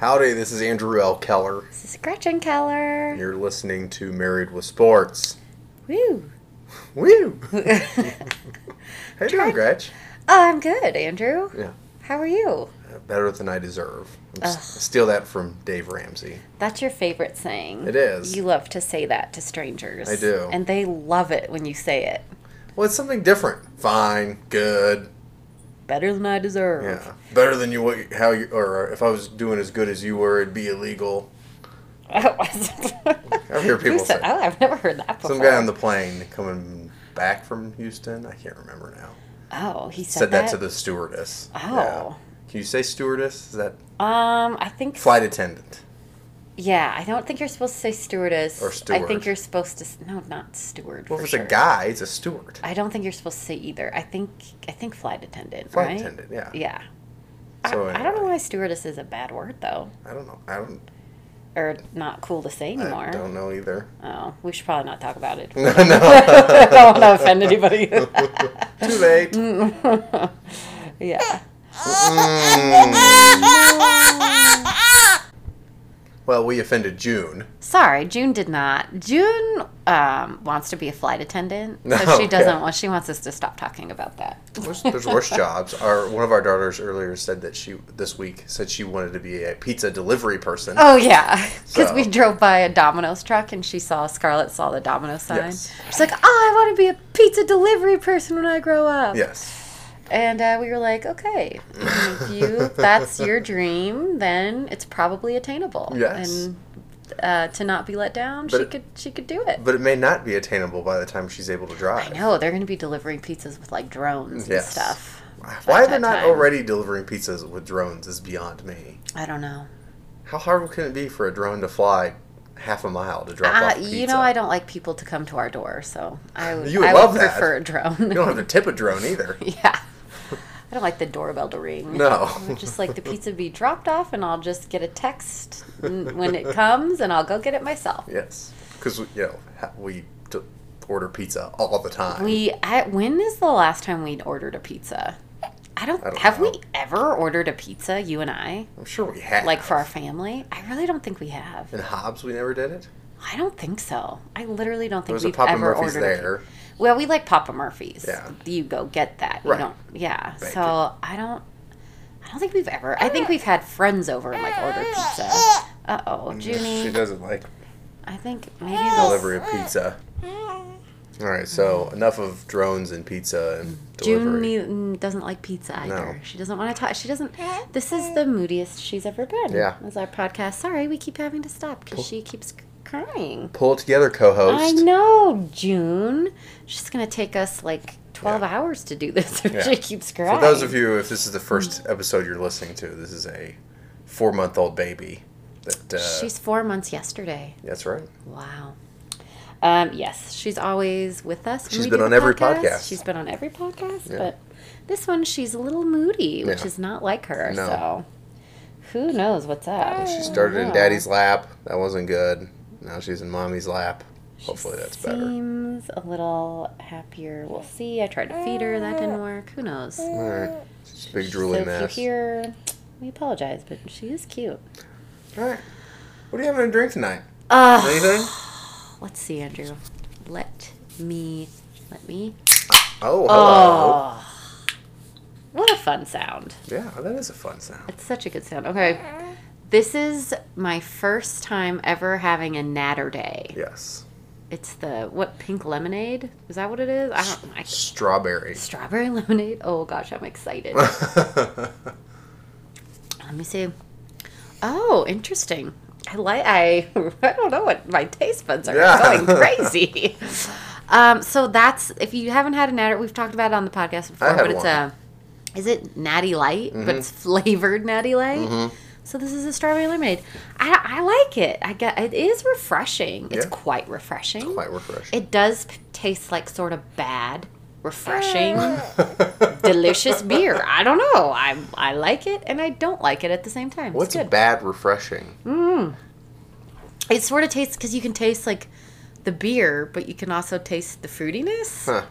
Howdy, this is Andrew L. Keller. This is Gretchen Keller. You're listening to Married with Sports. Woo. Woo! How you doing, Gretch? Oh, I'm good, Andrew. Yeah, How are you? uh, better than I deserve. S- steal that from Dave Ramsey. That's your favorite saying. It is. You love to say that to strangers. I do. And they love it when you say it. Well, it's something different. Fine, good, Better than I deserve. yeah, better than you. what- How you? Or if I was doing as good as you were, it'd be illegal. Oh? I've heard people said, say- oh, I've never heard that before. Some guy on the plane coming back from Houston. I can't remember now. Oh, he said, Said that, to the stewardess. Oh. Yeah. Can you say stewardess? Is that Um, I think. flight attendant? Yeah, I don't think you're supposed to say stewardess. Or I think you're supposed to. s- No, not steward. Well, for if it's sure. a guy, it's a steward. I don't think you're supposed to say either. I think I think flight attendant. Flight right? attendant, yeah. Yeah. So I, I don't know anyway. why stewardess is a bad word though, I don't know. I don't. or not cool to say anymore. I don't know either. Oh, we should probably not talk about it. no, I don't want to offend anybody. Too late. yeah. Mm. Well, we offended June. Sorry, June did not. June um, wants to be a flight attendant, so Okay. she doesn't want. She wants us to stop talking about that. There's, there's worse jobs. Our one of our daughters earlier said that she this week said she wanted to be a pizza delivery person. Oh yeah, because So- we drove by a Domino's truck and she saw Scarlett saw the Domino's sign. Yes. She's like, "Oh, I want to be a pizza delivery person when I grow up." Yes. And uh, we were like, "Okay, if you that's your dream, then it's probably attainable." Yes. And uh, to not be let down, But she it- could she could do it. But it may not be attainable by the time she's able to drive. I know they're going to be delivering pizzas with like drones and stuff. Why are they not time. already delivering pizzas with drones is beyond me. I don't know. How hard can it be for a drone to fly half a mile to drop Uh, off pizza? you know, I don't like people to come to our door, so I would, You would I love would that. prefer a drone. You don't have to tip a drone either. Yeah. I don't like the doorbell to ring. No. I just like the pizza be dropped off and I'll just get a text when it comes and I'll go get it myself. Yes, because you know we order pizza all the time. We I, when is the last time we ordered a pizza? I don't, I don't have know. we ever ordered a pizza, you and I? I'm sure we have. Like for our family? I really don't think we have. in Hobbs, we never did it. I don't think so. I literally don't think a we've ever Murphy's ordered a there. pizza. Well, we like Papa Murphy's. Yeah. You go get that. You Right. don't yeah. So I don't I don't think we've ever I think we've had friends over and like ordered pizza. Uh oh, Junie. She doesn't like I think maybe delivery of pizza. All right, so enough of drones and pizza and June delivery. ne- mm, doesn't like pizza either. No. She doesn't want to talk. She doesn't. This is the moodiest she's ever been. Yeah. As our podcast. Sorry, we keep having to stop because she keeps crying. Pull it together, co-host. I know, June. She's gonna take us like twelve Yeah. hours to do this if Yeah. she keeps crying. For those of you, if this is the first episode you're listening to, this is a four-month-old baby. That uh, She's four months yesterday. that's right. Wow. Um, yes, she's always with us. She's been on every podcast. She's been on every podcast, Yeah. but this one she's a little moody, which is not like her. No. So who knows what's up? She started in Daddy's lap. That wasn't good. Now she's in Mommy's lap. Hopefully that's better. Seems a little happier. We'll see. I tried to feed her, that didn't work. Who knows? All right, it's a big So drooly if mess. you hear, we apologize, but she is cute. All right, what are you having to drink tonight? Uh, Anything? let's see, Andrew. Let me, let me. Oh, hello. Oh, what a fun sound. Yeah, that is a fun sound. It's such a good sound. Okay. This is my first time ever having a Naturday. Yes, It's the what pink lemonade? Is that what it is? I don't I, strawberry. strawberry lemonade. Oh gosh, I'm excited. Let me see. Oh, interesting. I like I I don't know what my taste buds are Yeah. going crazy. um, so that's if you haven't had a natter, we've talked about it on the podcast before, but it's a is it natty light, but it's flavored natty light. So this is a strawberry lemonade. I, I like it. I get it is refreshing. It's Yeah. quite refreshing. Quite refreshing. It does p- taste like sort of bad, refreshing, delicious beer. I don't know. I I like it and I don't like it at the same time. What's good. bad refreshing? Mm. It sort of tastes because you can taste like the beer, but you can also taste the fruitiness. Huh.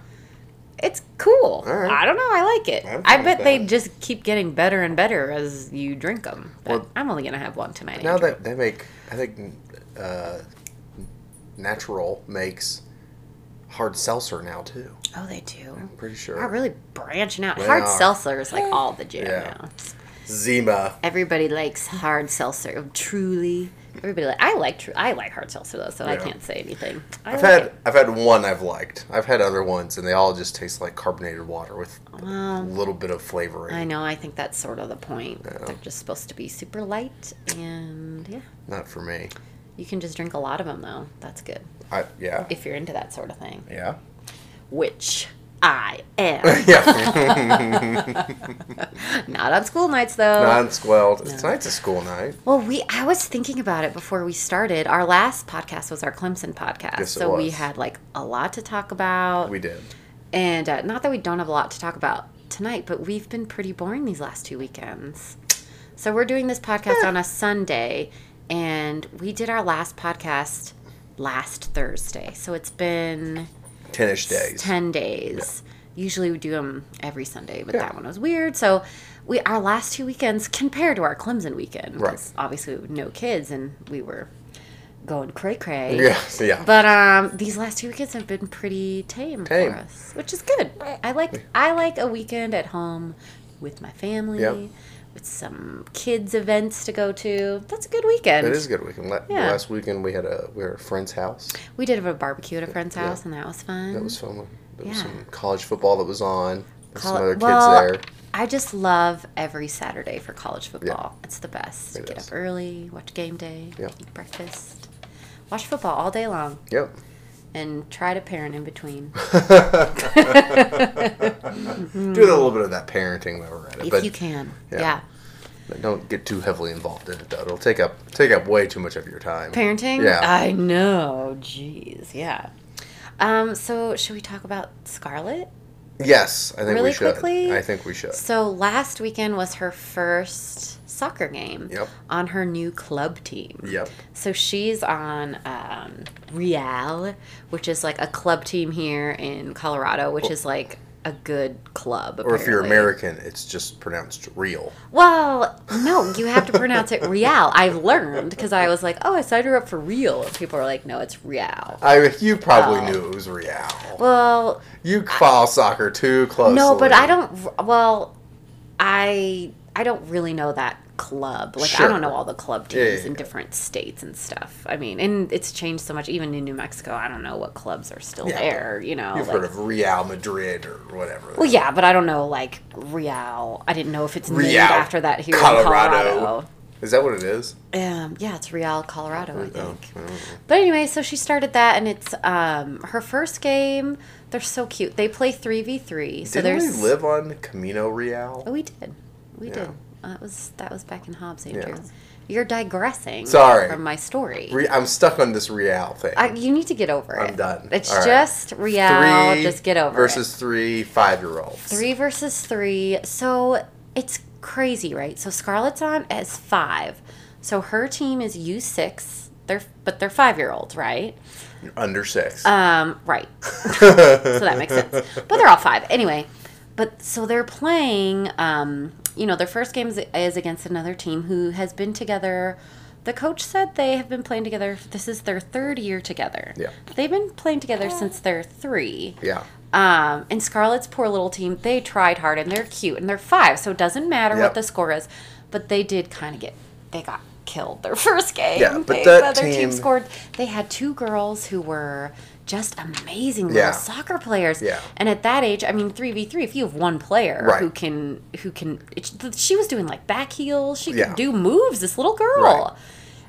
It's cool. Right. I don't know. I like it. I bet they just keep getting better and better as you drink them. But Well- I'm only gonna have one tonight. Now Andrew. that they make, I think, uh, natural makes hard seltzer now too. oh, they do. I'm pretty sure. Sure. really branching out. They hard are. seltzer is like all the jam Yeah. now. Zima. Everybody likes hard seltzer. Truly, everybody. Like, I like true. I like hard seltzer though, so I can't say anything. I I've like had it. I've had one I've liked. I've had other ones and they all just taste like carbonated water with um, a little bit of flavoring. I know. I think that's sort of the point. Yeah. They're just supposed to be super light, and yeah, Not for me. you can just drink a lot of them though. That's good I yeah. if you're into that sort of thing. Yeah. Which I am. yeah. Not on school nights though. Non-squelled. Tonight's a school night. Well, we I was thinking about it before we started. Our last podcast was our Clemson podcast, Yes, so we had like a lot to talk about. We did. And uh, not that we don't have a lot to talk about tonight, but we've been pretty boring these last two weekends. So we're doing this podcast on a Sunday, and we did our last podcast last Thursday. So it's been Ten-ish days. 10 days. Usually we do them every Sunday, but Yeah. that one was weird. So we our last two weekends compared to our Clemson weekend. Right. Obviously, we no kids, and we were going cray cray. Yeah. Yeah. But um, these last two weekends have been pretty tame, Tame. for us, which is good. I like I like a weekend at home with my family, Yep. With some kids events to go to. That's a good weekend. It is a good weekend. La- Yeah. Last weekend we had a we were at a friend's house. We did have a barbecue at a friend's Yeah. house, and that was fun. That was fun. There was some college football that was on. There's some other kids well, there. I just love every Saturday for college football. It's the best. It Get is. up early, watch game day, Yeah. eat breakfast, watch football all day long, Yep. and try to parent in between. Do a little bit of that parenting while it, if but, you can. yeah. Yeah. but don't get too heavily involved in it. Though it'll take up take up way too much of your time. Parenting? Yeah. I know. Jeez. Yeah. Um, so, should we talk about Scarlett? yes, I think Really we should. quickly? I think we should. So, last weekend was her first soccer game Yep. on her new club team. Yep. So she's on um, Real, which is like a club team here in Colorado, which is like a good club. Or if you're. American, it's just pronounced real. Well, no, you have to pronounce it Real. I've learned because I was like, oh, I signed her up for Real. And people are like, no, it's Real. I you probably Oh. knew it was real. Well, you follow soccer too closely. no, but I don't. Well, I I don't really know that club. Like I don't know all the club Yeah, teams yeah, in different states and stuff. I mean, and it's changed so much. Even in New Mexico, I don't know what clubs are still Yeah, there. You know, You've like, heard of Real Madrid or whatever. Well, yeah, but I don't know like Real. I didn't know if it's named after that here Colorado. in Colorado. Is that what it is? Um, yeah, it's Real, Colorado, I Oh, think. I. But anyway, so she started that, and it's um her first game. They're so cute. They play three v three. So Didn't there's we live on Camino Real? Oh, we did. We Yeah. did. That was that was back in Hobbs, Andrew. Yeah. You're digressing. Sorry. from my story. Re- I'm stuck on this Real thing. I, you need to get over it. I'm done. It's All right. just Real. three just get over versus it. three five year olds. Three versus three. So it's crazy, right? So Scarlett's on as five. So her team is U six. They're but they're five year olds, right? under six. Um, right. so that makes sense. But they're all five anyway. But so they're playing. Um, you know, their first game is, is against another team who has been together. The coach said they have been playing together. This is their third year together. Yeah. They've been playing together since they're three. yeah. Um, and Scarlett's poor little team, they tried hard and they're cute and they're five, so it doesn't matter Yep. what the score is. But they did kind of get, they got killed their first game. Yeah, but they, that the other team team- scored. They had two girls who were just amazing Yeah. little soccer players. Yeah. And at that age, I mean, three v three. If you have one player Right. who can, who can, it, she was doing like back heels. She Yeah. could do moves. This little girl. Right.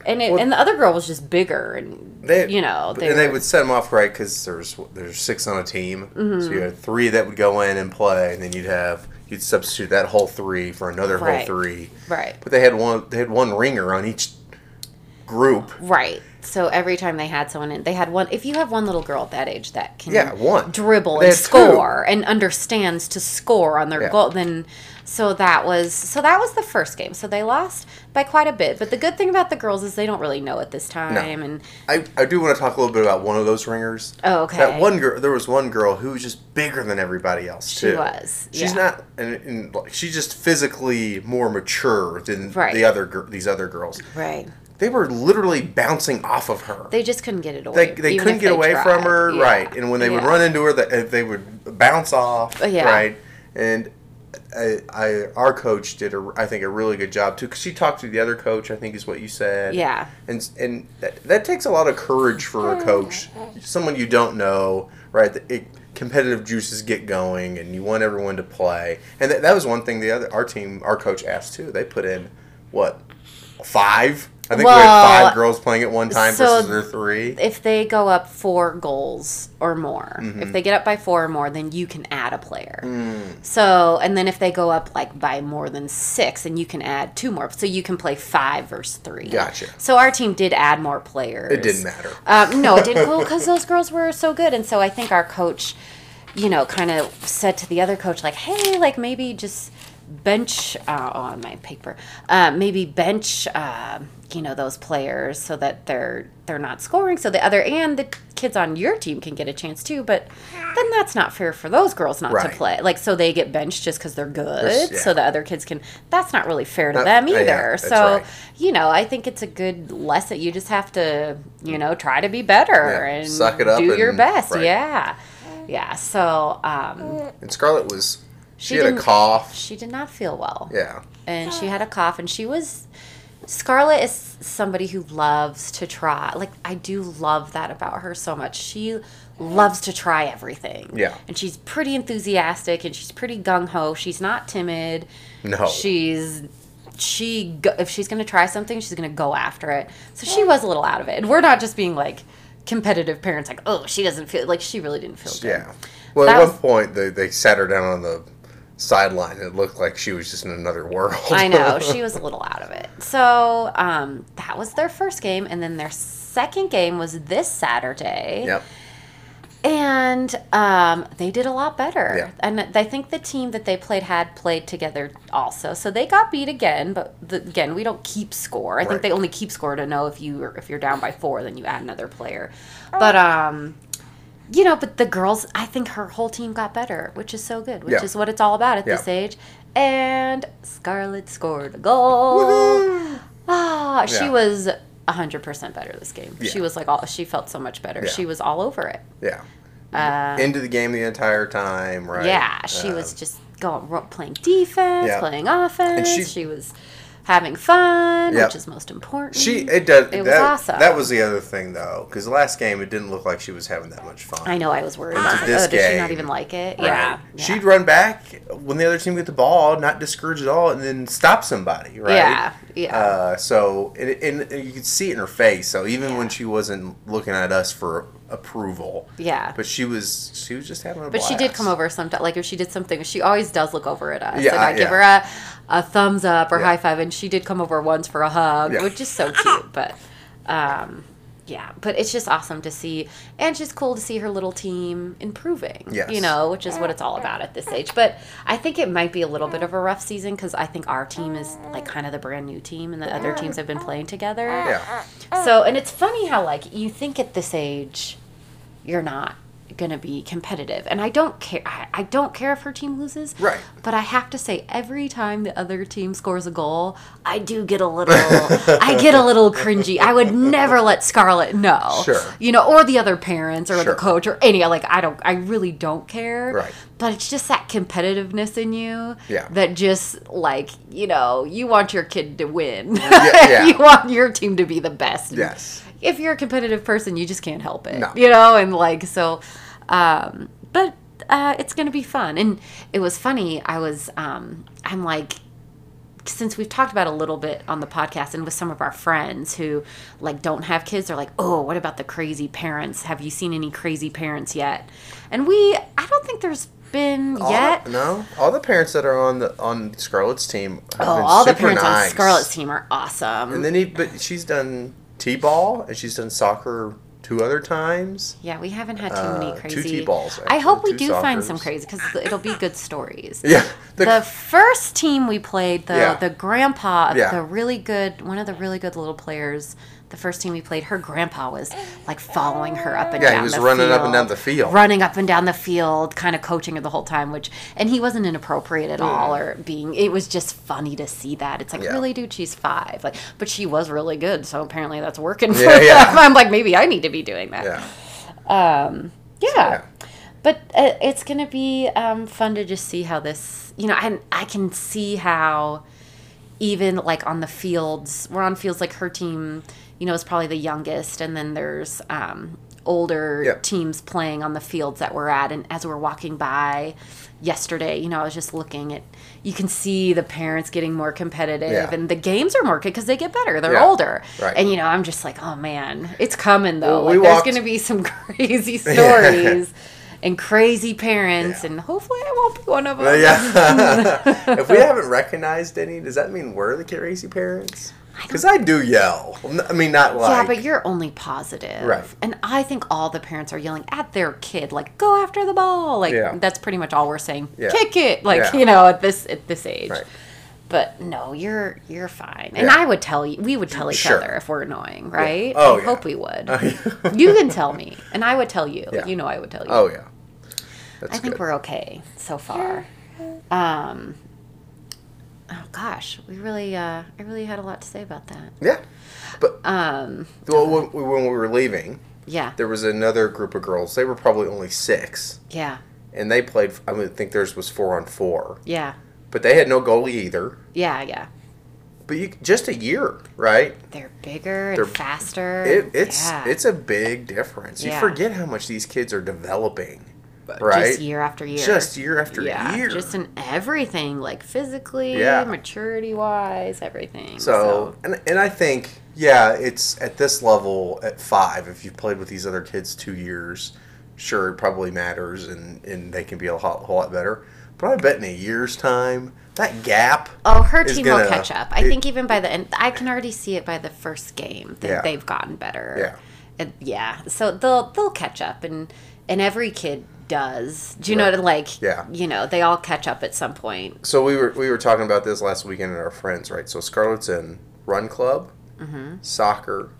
And it, Well- and the other girl was just bigger and They, you know and they would set them off right because there's there's six on a team, Mm-hmm. so you had three that would go in and play, and then you'd have you'd substitute that whole three for another Right. whole three. right. But they had one they had one ringer on each group. Right. So every time they had someone in, they had one. If you have one little girl at that age that can Yeah, one. dribble and had two. score and understands to score on their Yeah. goal, then So that was so that was the first game. So they lost by quite a bit. But the good thing about the girls is they don't really know at this time. And I, I do want to talk a little bit about one of those ringers. Oh, okay. That one girl, there was one girl who was just bigger than everybody else Too. She was, She's yeah. not, and, and she's just physically more mature than Right. the other these other girls. right, They were literally bouncing off of her. they just couldn't get it away. They, they couldn't get they away from her, Yeah. right? And when they would run into her, they, they would bounce off, Uh, yeah. right? And I, I, our coach did, a, I think, a really good job too, because she talked to the other coach. I think is what you said. Yeah. And and that, that takes a lot of courage for a coach, someone you don't know, right? It, competitive juices get going, and you want everyone to play. And that, that was one thing the other our team, our coach asked too. They put in what five. I think we had Well, five girls playing at one time so versus their three. If they go up four goals or more, Mm-hmm. if they get up by four or more, then you can add a player. Mm. So, and then if they go up like by more than six, then you can add two more. So you can play five versus three. Gotcha. So our team did add more players. It didn't matter. Um, no, it didn't. Well, because those girls were so good, and so I think our coach, you know, kind of said to the other coach, like, "Hey, like maybe just bench uh, on my paper, uh, maybe bench, uh, you know, those players so that they're they're not scoring, so the other and the kids on your team can get a chance too. But then that's not fair for those girls not to play. Like, so they get benched just because they're good, There's- so the other kids can. That's not really fair to Not- them uh, yeah, either. so right. you know, I think it's a good lesson. You just have to, you know, try to be better Yeah, and suck it up do your best. right. Yeah, yeah. So um, And Scarlett was she, She had a cough. she did not feel well, Yeah. and she had a cough, and she was. Scarlett is somebody who loves to try. Like I do love that about her so much. She loves to try everything. Yeah. and she's pretty enthusiastic, and she's pretty gung ho. She's not timid. No. she's she go, if she's going to try something she's going to go after it so she was a little out of it and we're not just being like competitive parents like oh she doesn't feel like she really didn't feel good Yeah. Well, That at one was- point they, they sat her down on the sideline. and It looked like she was just in another world. i know she was a little out of it so um, that was their first game and then their second game was this saturday yep. and um, they did a lot better. Yeah. And I think the team that they played had played together also, so they got beat again. But the, again, we don't keep score. I think they only keep score to know if you if you're down by four, then you add another player. But um, you know, but the girls, I think her whole team got better, which is so good, which Yeah. is what it's all about at this age. And Scarlett scored a goal. Ah, she Yeah. was. 100% better this game. She was like all she felt so much better. Yeah. She was all over it. Yeah. Uh, Into the game the entire time, right? yeah, she Um, was just going playing defense, Yeah. playing offense. she- she, was having fun, Yep. which is most important. She it does It was that, awesome. That was the other thing though, because the last game it didn't look like she was having that much fun. I know I was worried. I was like, this oh, did she not even like it? Right. Yeah, yeah. She'd run back when the other team get the ball, not discourage at all, and then stop somebody, right? Yeah, yeah. Uh, so, and, and, and you could see it in her face. So even when she wasn't looking at us for approval, yeah. but she was, she was just having a But she did come over sometimes. Like if she did something, she always does look over at us. Yeah, and I give her a, a thumbs up or Yeah. high five, and she did come over once for a hug, Yeah. which is so cute. But um, yeah, but it's just awesome to see, and just cool to see her little team improving. Yes. You know, which is what it's all about at this age. But I think it might be a little bit of a rough season because I think our team is like kind of the brand new team, and the other teams have been playing together. Yeah. So, and it's funny how like you think at this age, you're not gonna be competitive, and I don't care. I, don't care if her team loses, Right. But I have to say, every time the other team scores a goal, I do get a little, I get a little cringy. I would never let Scarlett know, Sure. you know, or the other parents or Sure. the coach or any. Like I don't, I really don't care, Right. But it's just that competitiveness in you, Yeah. that just like you know, you want your kid to win. yeah. you want your team to be the best. Yes. If you're a competitive person, you just can't help it. No. You know, and like so um but uh it's going to be fun. And it was funny. I was um I'm like since we've talked about a little bit on the podcast and with some of our friends who like don't have kids they're like oh what about the crazy parents have you seen any crazy parents yet and we i don't think there's been All yet the- no, all the parents that are on the on Scarlett's team have oh all the parents nice. on scarlett's team are awesome And then he, but she's done t-ball and she's done soccer two other times. Yeah, we haven't had too Uh, many two crazy. T-balls, I hope we do two find some crazy because it'll be good stories. Yeah, The, the, first team we played, the Yeah. the grandpa, Yeah. the really good, one of the really good little players. The first team we played, her grandpa was like following her up and Yeah, he down. was the running up and field, down the field. running up and down the field, kind of coaching her the whole time. Which, and he wasn't inappropriate at all, or being. It was just funny to see that. It's like, Yeah. really, dude, she's five. Like, but she was really good, so apparently that's working for Yeah, yeah. them. I'm like, maybe I need to be doing that. yeah, Um, yeah. yeah. But uh, it's gonna be um, fun to just see how this, you know, and I can see how even like on the fields, we're on fields like her team, you know, is probably the youngest, and then there's um, older Yeah. teams playing on the fields that we're at, and as we're walking by yesterday, you know, I was just looking at, you can see the parents getting more competitive, Yeah. and the games are more good because they get better, they're Yeah. older, Right. and you know, I'm just like, oh man, it's coming though. Well, we like, there's walked- gonna be some crazy stories and crazy parents, Yeah. and hopefully I won't be one of them. Yeah. if we haven't recognized any, does that mean we're the crazy parents? Because I do yell. I mean, not like. yeah, but you're only positive. Right. And I think all the parents are yelling at their kid, like, go after the ball. Like Yeah. that's pretty much all we're saying. Yeah. Kick it. Like, Yeah. you know, at this at this age. Right. But no, you're you're fine. And. I would tell you we would tell each Sure. other if we're annoying, right? Oh, I hope we would. you can tell me. And I would tell you. You know I would tell you. oh yeah. That's I think good. we're okay so far. Um, oh gosh, we really, uh, I really had a lot to say about that. Yeah. But Um, well, when, when we were leaving, yeah, there was another group of girls. They were probably only six, yeah, and they played. I would think theirs was four on four, yeah, but they had no goalie either. yeah, yeah. But you just a year, right? They're bigger They're- faster. It, it's yeah. it's a big difference. You Yeah. forget how much these kids are developing, just right? year after year. Just year after yeah, year. just in everything, like physically, Yeah. maturity wise, everything. So, and, and I think, yeah, it's at this level at five. If you've played with these other kids two years, sure, it probably matters and, and they can be a whole, whole lot better. But I bet in a year's time, that gap. Oh, her team will gonna- catch up. I it- think even by the end, I can already see it by the first game that Yeah. they've gotten better. Yeah. And yeah. So they'll they'll catch up, and and every kid does. Do you know Right. what like? Yeah. You know, they all catch up at some point. So we were we were talking about this last weekend at our friends, right? So Scarlett's in run club, Mm-hmm. soccer,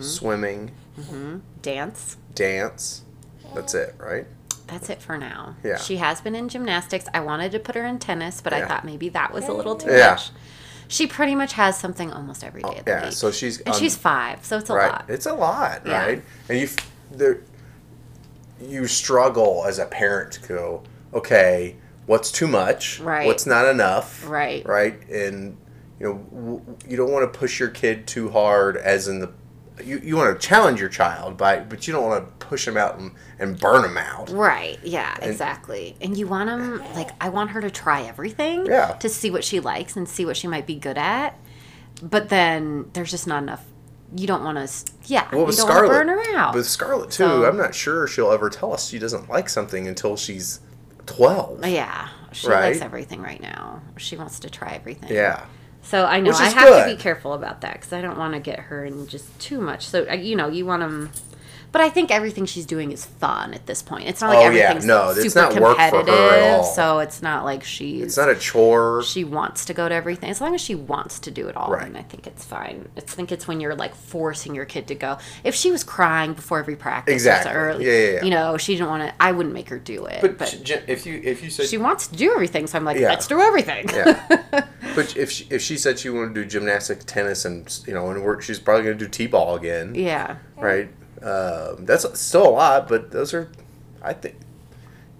swimming, Dance. dance. That's it, right? That's it for now. Yeah. She has been in gymnastics. I wanted to put her in tennis, but I thought maybe that was a little too Yeah. much. She pretty much has something almost every day of the Yeah. week. So she's and on- she's five, so it's a right. lot. It's a lot, Yeah. right? And you, there, you struggle as a parent to go, okay, what's too much? Right. What's not enough? Right. Right. And you know, w- you don't want to push your kid too hard, as in the. You, you want to challenge your child, by, but you don't want to push them out and, and burn them out. Right. Yeah. exactly. And you want them like I want her to try everything. Yeah. To see what she likes and see what she might be good at, but then there's just not enough. You don't want to. Yeah. Well, with don't want burn her out. with Scarlett too, So- I'm not sure she'll ever tell us she doesn't like something until she's twelve. yeah. She Right? likes everything right now. She wants to try everything. Yeah. So I know I have to be careful about that because I don't want to get her in just too much. So uh, you know, you want them. But I think everything she's doing is fun at this point. It's not like Oh, yeah. everything's No, it's super not work for her at competitive. all. So it's not like she's It's not a chore. she wants to go to everything as long as she wants to do it all Right. and i think it's fine i think it's when you're like forcing your kid to go if she was crying before every practice or Exactly. or, Yeah, yeah, yeah. you know she didn't want to i wouldn't make her do it But, but, Jen- if you if you said she wants to do everything so i'm like Yeah. let's do everything yeah, but if she, if she said she wanted to do gymnastics, tennis, and you know, and work, she's probably going to do t-ball again, yeah right? Um, that's still a lot, but those are, I think.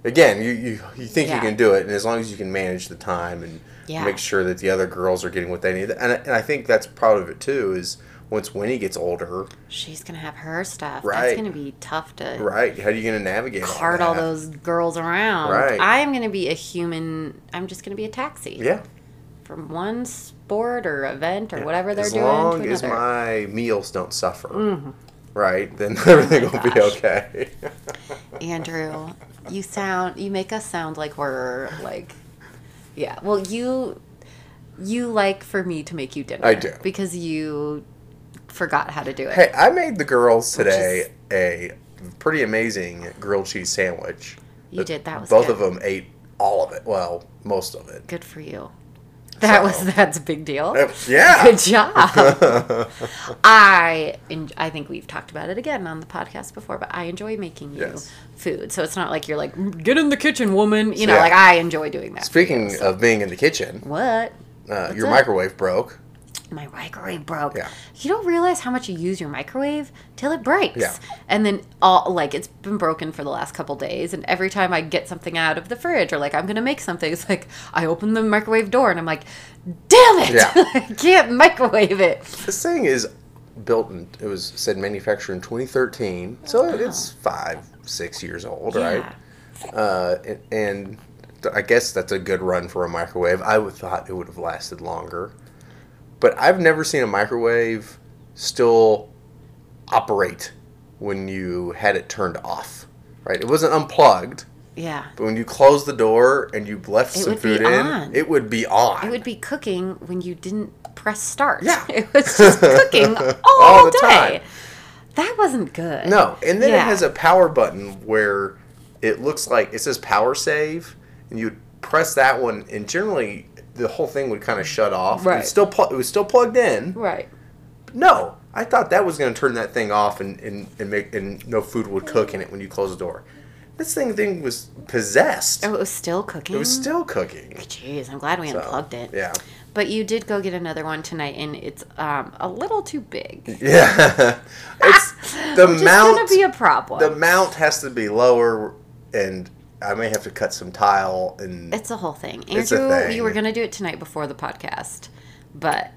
Again, you, you, you think Yeah. you can do it, and as long as you can manage the time and Yeah. make sure that the other girls are getting what they need, and, I- and I think that's part of it too. Is once Winnie gets older, she's gonna have her stuff Right. that's gonna be tough to right? How are you going to navigate cart all, all those girls around Right. i'm gonna be a human i'm just gonna be a taxi Yeah, from one sport or event or whatever they're as doing long to as my meals don't suffer, Mm-hmm. Right? Then everything Oh will be okay. Andrew, you sound you make us sound like we're like yeah. Well, you you like for me to make you dinner. I do. because you forgot how to do it. Hey, I made the girls today a pretty amazing grilled cheese sandwich. You did, that was both good. of them ate all of it. Well, most of it. Good for you. That So- was that's a big deal. Yeah. Good job. I I think we've talked about it again on the podcast before, but I enjoy making you Yes. food. So it's not like you're like "Mm, get in the kitchen, woman. You know, Yeah. like I enjoy doing that. Speaking you, so- of being in the kitchen, what uh, your up? microwave broke. My microwave broke. Yeah. You don't realize how much you use your microwave till it breaks. Yeah. And then all like it's been broken for the last couple days and every time I get something out of the fridge or like I'm going to make something it's like I open the microwave door and I'm like damn it. Yeah. I can't microwave it. This thing is built in, it was said manufactured in 2013. So it's five, six years old, Yeah. right? Uh, and, and I guess that's a good run for a microwave. I would thought it would have lasted longer. But I've never seen a microwave still operate when you had it turned off, right? It wasn't unplugged, Yeah. but when you closed the door and you left It some food in, on. it would be on. It would be cooking when you didn't press start. Yeah. It was just cooking all, All the day. time. That wasn't good. No, and then it has a power button where it looks like it says power save, and you press that one, and generally the whole thing would kind of shut off. Right. It's still pl- it was still plugged in. Right. No, I thought that was going to turn that thing off and, and, and make and no food would cook in it when you close the door. This thing thing was possessed. Oh, it was still cooking. It was still cooking. Jeez, I'm glad we So, unplugged it. Yeah. But you did go get another one tonight, and it's um, a little too big. Yeah. it's the Which is mount. gonna be a problem. the mount has to be lower, and I may have to cut some tile and it's a whole thing. It's a Andrew, thing. you were gonna do it tonight before the podcast, but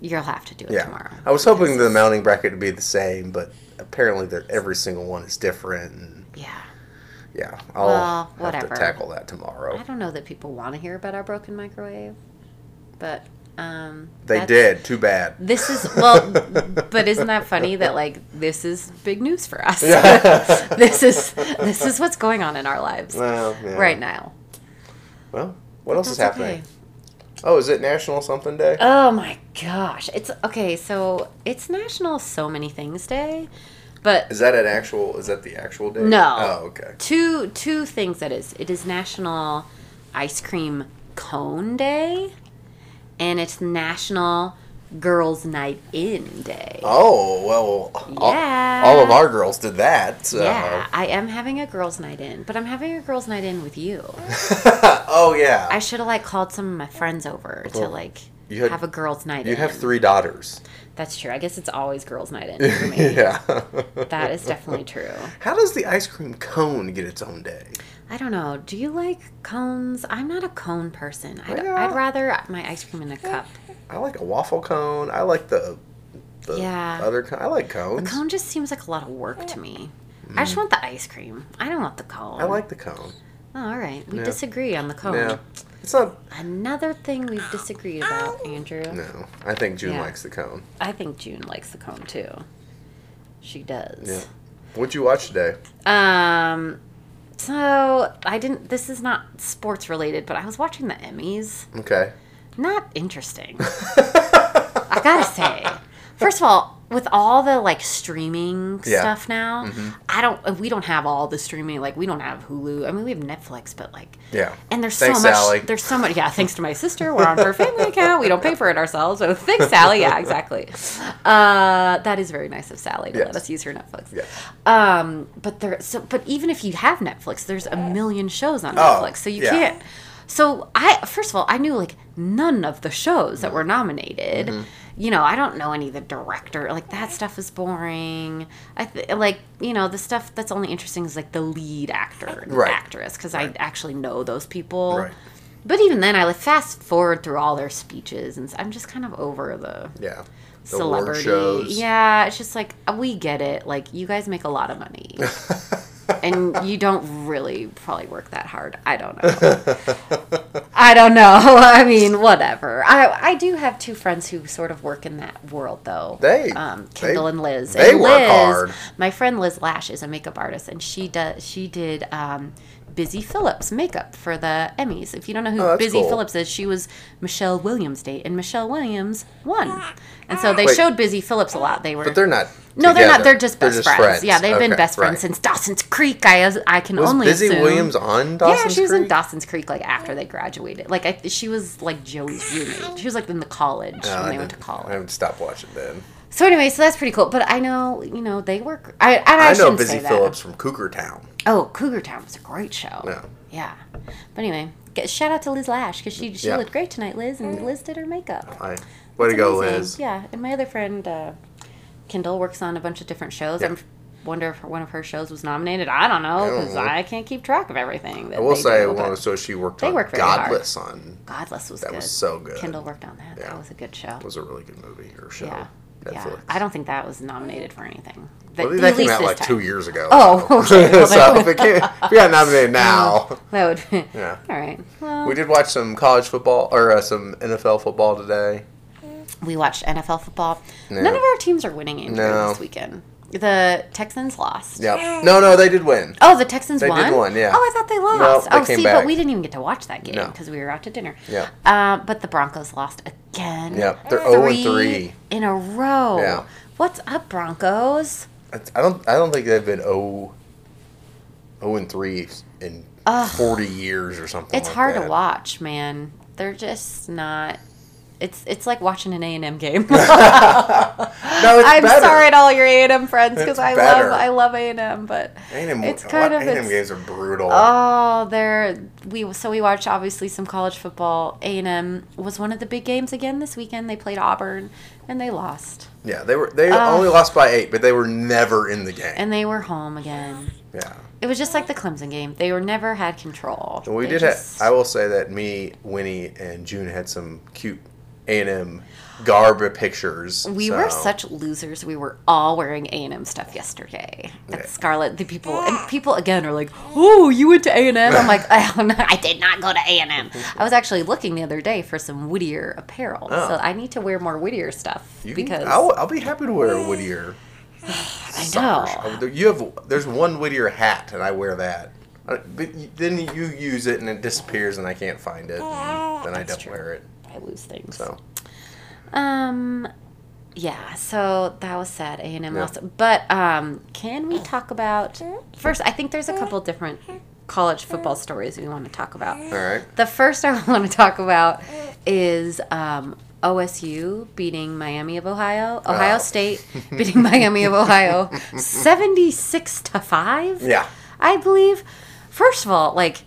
you'll have to do it Yeah, tomorrow. I was hoping the mounting bracket would be the same, but apparently they're, every single one is different. And Yeah. yeah, I'll Well, have whatever. to tackle that tomorrow. I don't know that people want to hear about our broken microwave, but um, They did. Too bad. This is well, but isn't that funny that like this is big news for us? Yeah. this is this is what's going on in our lives Well, yeah. right now. Well, what else is happening? okay. Oh, is it National Something Day? Oh my gosh. It's okay, so it's National So Many Things Day. But Is that an actual? Is that the actual day? No. Oh, okay. two two things that is. It is National Ice Cream Cone Day and it's National Girls Night In Day. Oh well. all- Yeah. All, of our girls did that. So. Yeah, I am having a girls' night in, but I'm having a girls' night in with you. oh yeah. I should have like called some of my friends over to like had- have a girls' night you in. You have three daughters. That's true. I guess it's always girls' night in for me. yeah. That is definitely true. How does the ice cream cone get its own day? I don't know. Do you like cones? I'm not a cone person. I'd, Yeah. I'd rather my ice cream in a cup. I like a waffle cone. I like the, the Yeah. other cone. I like cones. The cone just seems like a lot of work to me. I just want the ice cream. I don't want the cone. Mm. I like the cone. Oh, all right. We Yeah. disagree on the cone. Yeah. It's not. Another thing we've disagreed about, Andrew. No, I think June Yeah. likes the cone. I think June likes the cone too. She does. Yeah. What'd you watch today? Um, so I didn't. This is not sports related, but I was watching the Emmys. Okay. Not interesting. I gotta say. First of all, with all the like streaming Yeah. stuff now, Mm-hmm. I don't. We don't have all the streaming. Like we don't have Hulu. I mean, we have Netflix, but like. Yeah. And there's Thanks, so much. Sally. There's so much. Yeah, thanks to my sister. We're on her family account. We don't pay for it ourselves. So thanks, Sally. Yeah, exactly. Uh, that is very nice of Sally to let us use her Netflix. Yeah. Um, but there. So, but even if you have Netflix, there's a million shows on Oh, Netflix, so you yeah. can't. So I first of all, I knew like none of the shows that were nominated. Mm-hmm. You know, I don't know any of the director. Like that stuff is boring. I th- like you know the stuff that's only interesting is like the lead actor and Right. actress because I actually know those people. Right. But even then, I like fast forward through all their speeches, and I'm just kind of over the Yeah. The celebrity. shows. Yeah, it's just like we get it. Like you guys make a lot of money. and you don't really probably work that hard. I don't know. I don't know. I mean, whatever. I I do have two friends who sort of work in that world though. They- um they- Kendall and Liz. they and work Liz, hard. My friend Liz Lash is a makeup artist and she does she did um Busy Phillips makeup for the Emmys. If you don't know who Oh, Busy cool. Phillips is, she was Michelle Williams' date, and Michelle Williams won. And so they Wait. showed Busy Phillips a lot. They were But they're not. no, they're not. They're just best friends. Yeah, they've been best friends right. since Dawson's Creek. I I can Was only Busy assume. Williams on Dawson's yeah, she was Creek? in Dawson's Creek like after they graduated. Like I, she was like Joey's roommate. She was like in the college No, when I they went to college. I haven't stopped watching then. So anyway, so that's pretty cool. But I know, you know, they work. I I, I, know Busy. Phillips from Cougar Town. Oh, Cougar Town was a great show. Yeah. Yeah. But anyway, get, shout out to Liz Lash because she she Yeah. looked great tonight, Liz, and Liz did her makeup. I, way to It's go, amazing. Liz. Yeah, and my other friend uh, Kendall works on a bunch of different shows. Yeah. I wonder if one of her shows was nominated. I don't know I don't because know. I, can't keep track of everything. That I will they say do, one of the shows she worked they on, work very hard. Godless on, Godless was that good. was so good. Kendall worked on that. Yeah. That was a good show. It was a really good movie or show. yeah. Yeah. I don't think that was nominated for anything. Well, At that came out like time. two years ago. Oh, okay. So if it, came, if it got nominated now, That would. yeah. All right. Well, We did watch some college football or uh, some NFL football today. we watched NFL football. None of our teams are winning Andrew No. this weekend. The Texans lost. Yep. No, no, they did win. Oh, the Texans They won. did win, yeah. Oh, I thought they lost. No, they oh, see, back. but we didn't even get to watch that game No. because we were out to dinner. Yeah. Uh, but the Broncos lost again. Yep, they're 0 and 3. in a row. Yeah. What's up, Broncos? I don't. I don't think they've been 0, 0 and three in Ugh. forty years or something. It's like hard that. to watch, man. They're just not. It's it's like watching an A and M game. No, it's I'm better. sorry to all your A and M friends because I better. love I love A and M, but A&M, it's kind of A&M games are brutal. Oh, there we so we watched obviously some college football. A and M was one of the big games again this weekend. They played Auburn and they lost, yeah, they were. They Ugh. only lost by eight, but they were never in the game. and they were home again. yeah. It was just like the Clemson game. They were never had control. We They did. just- Have, I will say that me, Winnie, and June had some cute A and M garb pictures. We were such losers. We were all wearing A and M stuff yesterday Yeah. Scarlett. The people and people again are like, "Oh, you went to A and M?" I'm like, oh, no, "I did not go to A and M. I was actually looking the other day for some Whittier apparel, Oh. so I need to wear more Whittier stuff You can- because I'll, I'll be happy to wear a Whittier. I know. shirt. You have there's one Whittier hat, and I wear that. But then you use it and it disappears, and I can't find it. And then I don't true. wear it. I lose things. So Um, yeah. So that was sad. A and M Yeah. But um, can we talk about first? I think there's a couple different college football stories we want to talk about. all right. The first I want to talk about is um, OSU beating Miami of Ohio. Ohio Oh. State beating Miami of Ohio 76 to 5. Yeah. I believe. First of all, like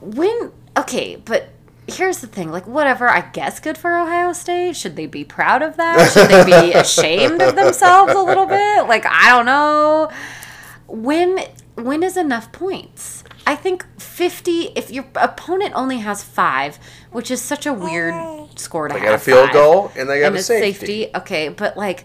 when okay, but here's the thing, like whatever, I guess good for Ohio State. Should they be proud of that? Should they be ashamed of themselves a little bit? Like I don't know. When when is enough points? I think 50 if your opponent only has 5, which is such a weird score to They have. got a field five goal and they got and a it's safety. Okay, but like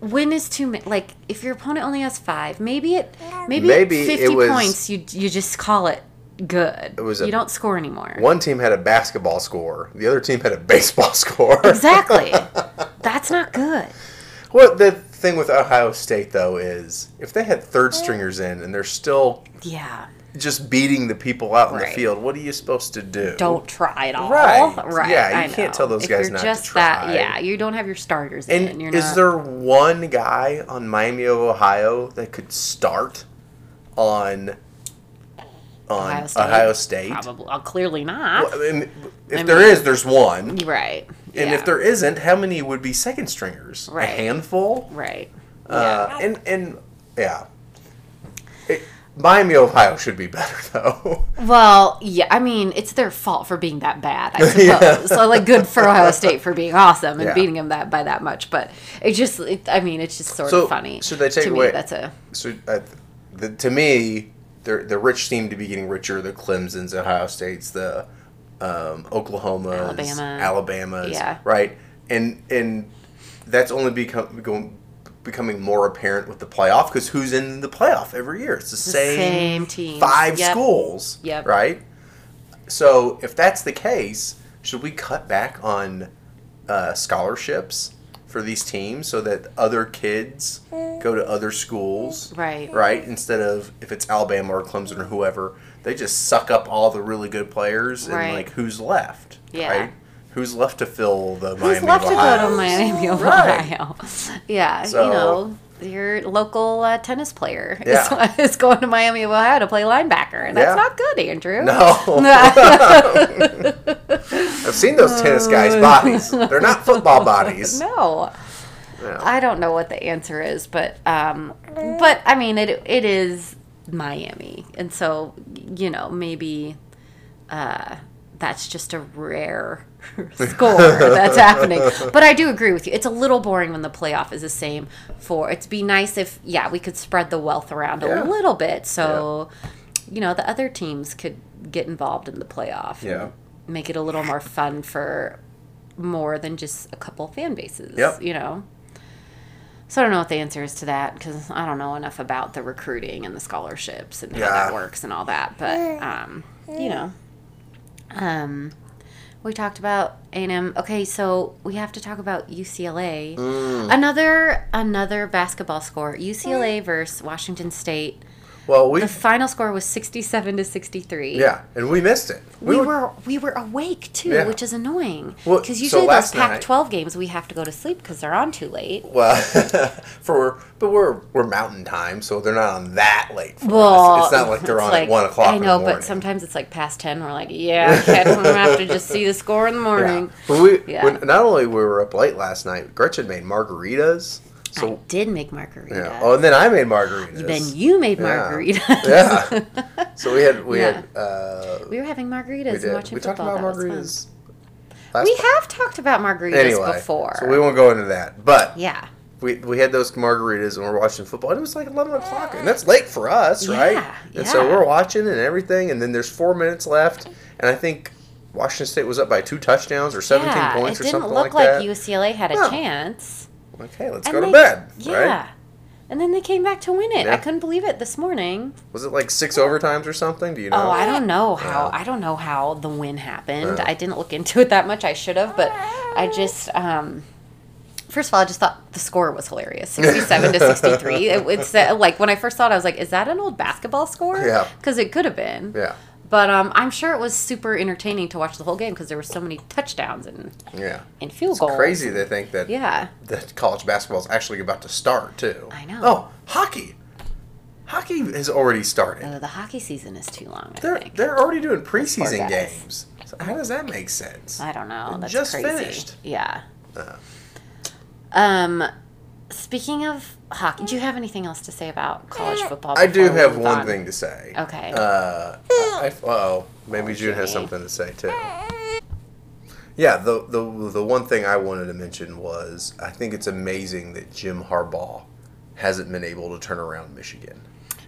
when is too many? Like if your opponent only has five, maybe it maybe, Maybe at it fifty was- points you you just call it good. It was you don't score anymore. One team had a basketball score. The other team had a baseball score. Exactly. That's not good. Well, the thing with Ohio State though is if they had third stringers in and they're still Yeah. just beating the people out in the field, what are you supposed to do? Don't try at all. Right. Right. Yeah, you I can't know. tell those if guys not to just try. That, yeah, you don't have your starters in. And You're is not, there one guy on Miami of Ohio that could start on on Ohio State? Ohio State? Probably. Well, clearly not. Well, I mean, if I there mean- is, there's one. right. And yeah. if there isn't, how many would be second stringers? Right. A handful? Right. Uh, and and yeah, it, Miami, Ohio should be better though. Well, yeah, I mean, it's their fault for being that bad, I suppose. Yeah. So, like, good for Ohio State for being awesome and Yeah. beating them that by that much. But it just, it, I mean, it's just sort So, of funny. should they take away- Me, that's a so uh, the, to me, the the rich seem to be getting richer. The Clemson's, Ohio States, the um, Oklahomas, Alabama. Alabama's, Yeah. right, and and that's only become going becoming more apparent with the playoff because who's in the playoff every year? It's the, same, same teams. five Yep. schools, Yep. right? So if that's the case, should we cut back on uh, scholarships for these teams so that other kids go to other schools. Right. Right? Instead of if it's Alabama or Clemson or whoever, they just suck up all the really good players and Right. like who's left? Yeah. Right? Who's left to fill the Who's Miami left of to go to Miami of Right. Yeah, So- you know, your local uh, tennis player Yeah. is, is going to Miami of Ohio to play linebacker, and that's Yeah. not good, Andrew. No. I've seen those tennis guys' bodies. They're not football bodies. no. Yeah. I don't know what the answer is, but um, but I mean it it is Miami, and so you know maybe uh, that's just a rare score that's happening. But I do agree with you. It's a little boring when the playoff is the same. For it'd be nice if yeah we could spread the wealth around Yeah. a little bit, so you know the other teams could get involved in the playoff. Yeah. make it a little more fun for more than just a couple fan bases. Yep. You know. So I don't know what the answer is to that because I don't know enough about the recruiting and the scholarships and how that works and all that. But um, you know, um, we talked about A and M. Okay, so we have to talk about UCLA. Mm. Another another basketball score: UCLA versus Washington State. Well, we The final score was sixty-seven to sixty-three. yeah, and we missed it. We were we were awake too, Yeah. which is annoying. Well, Because so usually those last Pac-12 games we have to go to sleep because they're on too late. well for but we're we're mountain time, so they're not on that late. Well, us. It's not like they're on like- at one o'clock. I in know, the morning. but sometimes it's like past ten. We're like, yeah, okay, I'm gonna have to just see the score in the Yeah. morning. But we Yeah. when, not only we were up late last night, Gretchen made margaritas. I did make margaritas. yeah. Oh, and then I made margaritas. then you made Yeah. margaritas. Yeah. So we had we Yeah. had uh, we were having margaritas we and did. watching We talked about that margaritas. We time. have talked about margaritas anyway before. So we won't go into that, but yeah. we, we had those margaritas and we're watching football. And it was like eleven o'clock, and that's late for us, right? Yeah, And so we're watching and everything, and then there's four minutes left, and I think Washington State was up by two touchdowns or seventeen yeah, points it or didn't something look like like that. UCLA had a No. chance. Okay, let's And go to bed, Yeah. right? And then they came back to win it. Yeah. I couldn't believe it this morning. Was it like six overtimes or something? Do you know? Oh, I don't know how. I don't know how the win happened. I didn't look into it that much. I should have, but I just um First of all, I just thought the score was hilarious, sixty-seven to sixty-three. It, it's uh, like when I first saw it, I was like, "Is that an old basketball score?" Yeah. because it could have been. Yeah, But um, I'm sure it was super entertaining to watch the whole game because there were so many touchdowns and, yeah. and field goals It's goals. crazy they think that Yeah. that college basketball is actually about to start too. I know. Oh, hockey. Hockey has already started. Uh, the hockey season is too long. I They're think. they're already doing preseason games. So how does that make sense? I don't know. That's just crazy. finished. Yeah. Uh. Um, speaking of hockey, do you have anything else to say about college football? I do have one on? thing to say. Okay. Uh, I, oh, maybe Oh, June has something to say too. Yeah, the, the the one thing I wanted to mention was I think it's amazing that Jim Harbaugh hasn't been able to turn around Michigan.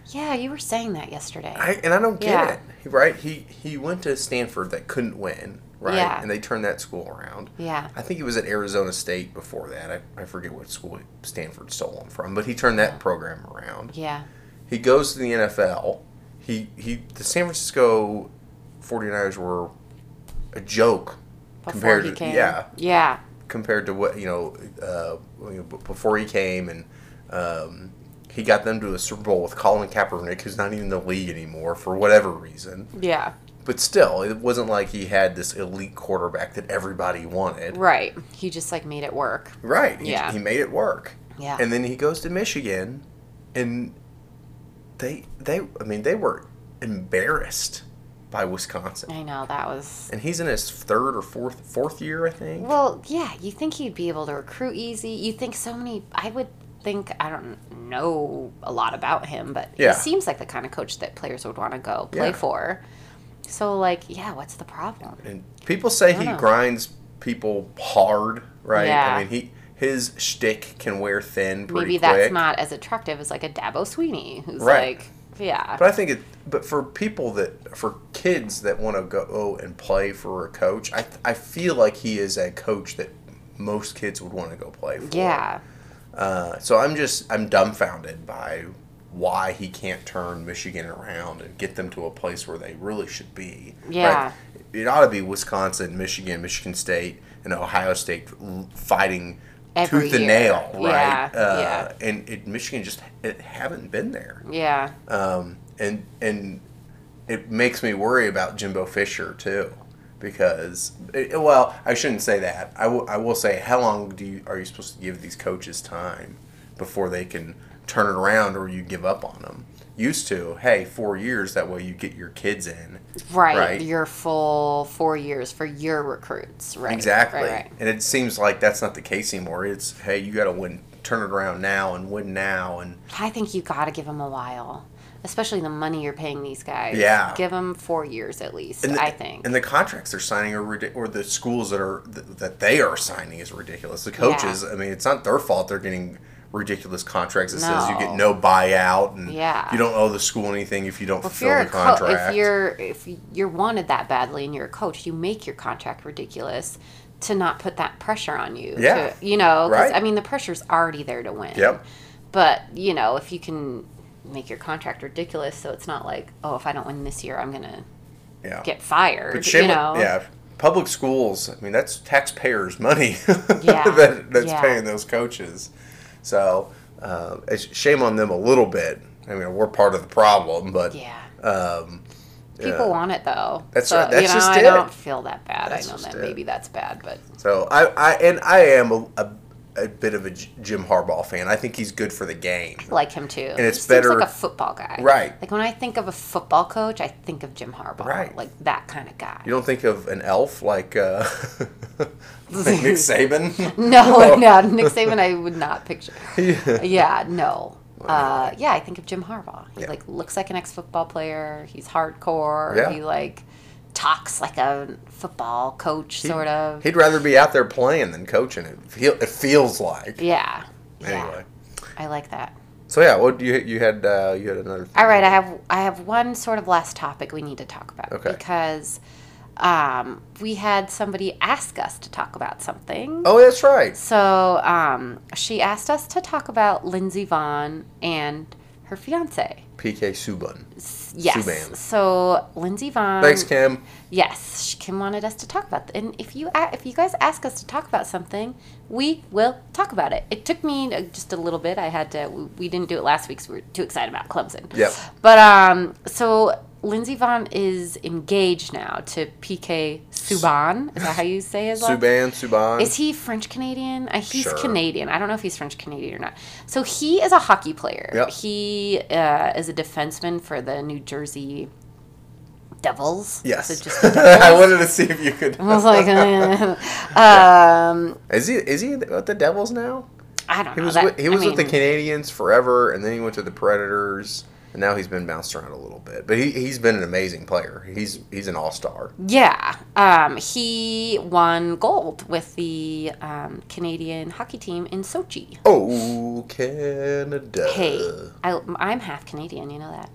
Yeah, you were saying that yesterday. I, and I don't get Yeah. it. Right? He he went to Stanford that couldn't win, right? Yeah. And they turned that school around. yeah. I think he was at Arizona State before that. I, I forget what school Stanford stole him from, but he turned that program around. Yeah. He goes to the NFL. He he the San Francisco 49ers were a joke Before compared he to came. yeah, Yeah. compared to what, you know, uh, you know, b- before he came and um, he got them to a Super Bowl with Colin Kaepernick who's not even in the league anymore for whatever reason. Yeah. But still, it wasn't like he had this elite quarterback that everybody wanted. Right. He just like made it work. Right. He, Yeah. he made it work. Yeah. And then he goes to Michigan, and they they I mean they were embarrassed by Wisconsin, I know that was. and he's in his third or fourth fourth year I think. Well, yeah. You think he'd be able to recruit easy? You think so many? I would think I don't know a lot about him, but Yeah. he seems like the kind of coach that players would want to go play Yeah. for. So like, yeah, what's the problem? and people say he know. grinds people hard, right? Yeah. I mean he his shtick can wear thin pretty Maybe quick. that's not as attractive as like a Dabo Swinney, who's Right. like, yeah, But I think it. But for people that, for kids that want to go and play for a coach, I I feel like he is a coach that most kids would want to go play for. yeah, Uh, so I'm just I'm dumbfounded by why he can't turn Michigan around and get them to a place where they really should be. Yeah. It ought to be Wisconsin, Michigan, Michigan State, and Ohio State fighting Every tooth and nail, right? Yeah, uh, yeah. And it, Michigan just it haven't been there, Yeah. um, and and it makes me worry about Jimbo Fisher too, because it, well, I shouldn't say that. I will- I will say, how long do you are you supposed to give these coaches time before they can turn it around, or you give up on them? Used to, hey, four years. That way you get your kids in. Right. Right. Your full four years for your recruits. Right. Exactly. Right, right. And it seems like that's not the case anymore. It's hey, you got to win, turn it around now and win now and I think you got to give them a while, especially the money you're paying these guys. Yeah. Give them four years at least. and the, I think. and the contracts they're signing are or the schools that are that they are signing is ridiculous. The coaches, I mean, it's not their fault they're getting ridiculous contracts that says you get no buyout and Yeah. you don't owe the school anything if you don't if fulfill the a co- contract. if you're if you're wanted that badly and you're a coach, you make your contract ridiculous to not put that pressure on you. Yeah. To, you know, 'cause, Right. I mean, the pressure's already there to win. Yep. But you know, if you can make your contract ridiculous, so it's not like, oh, if I don't win this year, I'm gonna yeah. get fired. But shame you know. yeah, public schools. I mean, that's taxpayers' money Yeah, that, that's yeah. paying those coaches. So uh, it's shame on them a little bit. I mean, we're part of the problem, but Yeah. um, People yeah. want it though. That's so, right, that's you know, just I it. don't feel that bad. That's I know that it. maybe that's bad, but So I, I and I am a, a, a bit of a Jim Harbaugh fan. I think he's good for the game. I like him too. And it's he seems better- like a football guy. Right. Like when I think of a football coach, I think of Jim Harbaugh. Right. Like that kind of guy. You don't think of an elf like, uh, Nick Saban? No, no, Nick Saban, I would not picture. Yeah. Yeah, no. Uh, yeah, I think of Jim Harbaugh. He Yeah. like looks like an ex-football player. He's hardcore. Yeah. He like talks like a football coach, sort of. He'd rather be out there playing than coaching. It, feel, it feels like. yeah. Yeah. Anyway. I like that. So yeah, what you you had uh, you had another. All right, I have I have one sort of last topic we need to talk about Okay. because um, we had somebody ask us to talk about something. Oh, that's right. So um, she asked us to talk about Lindsey Vonn and her fiance. PK Subban. Yes. Subban. So Lindsey Vonn. Thanks, Kim. Yes, Kim wanted us to talk about that. And if you a- if you guys ask us to talk about something, we will talk about it. It took me uh, just a little bit. I had to. we- We didn't do it last week, so we were too excited about Clemson. Yep. But um, so Lindsey Vonn is engaged now to PK Subban. Is that how you say his last? Subban, Subban. Is he French Canadian? Uh, he's Sure. Canadian. I don't know if he's French Canadian or not. So he is a hockey player. Yep. He uh, is a defenseman for the New Jersey Devils. Yes. It just I wanted to see if you could. I was like, um, is he is he with the Devils now? I don't He know. was That- with, he I was with the Canadiens forever, and then he went to the Predators, and now he's been bounced around a little bit. But he he's been an amazing player. He's he's an all star. Yeah. Um, he won gold with the um, Canadian hockey team in Sochi. Oh, Canada. Hey, I, I'm half Canadian. You know that.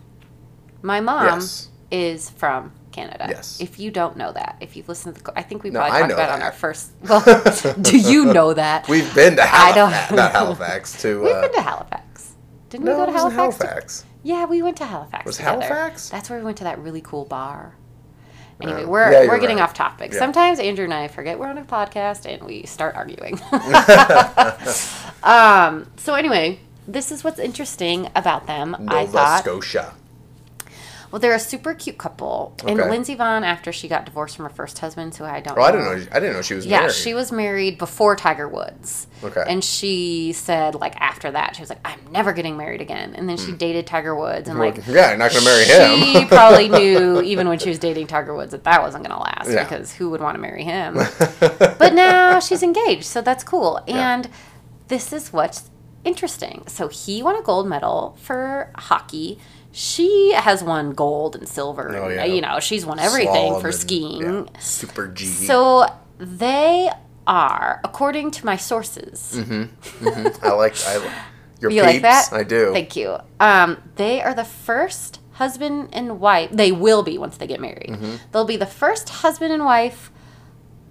My mom Yes. is from Canada. Yes. If you don't know that, if you've listened to the, I think we probably talked about it on our first. Well, do you know that? We've been to Halifax. I don't- not Halifax to. We've uh, been to Halifax. Didn't no, we go to it was in Halifax? Halifax. Yeah, we went to Halifax. Was together. Halifax? That's where we went to that really cool bar. Anyway, Uh, we're yeah, we're getting right. off topic. Yeah. Sometimes Andrew and I forget we're on a podcast and we start arguing. um, so anyway, this is what's interesting about them. I Nova thought. Scotia. Well, they're a super cute couple. And Okay. Lindsey Vonn, after she got divorced from her first husband, who I don't Oh, know. I didn't know. I didn't know she was Yeah, married. she was married before Tiger Woods. Okay. And she said, like, after that, she was like, I'm never getting married again. And then she hmm. dated Tiger Woods. And, Well, like, yeah, you're not gonna marry him. she probably knew, even when she was dating Tiger Woods, that that wasn't going to last Yeah. because who would want to marry him? but now she's engaged, so that's cool. Yeah. And this is what's interesting. So he won a gold medal for hockey. She has won gold and silver. Oh, yeah. You know, she's won everything Slalom for and- skiing. yeah, Super G. So they are, according to my sources, Mm-hmm. I like I your you peeps. like that? I do. Thank you. Um, they are the first husband and wife. They will be once they get married. Mm-hmm. They'll be the first husband and wife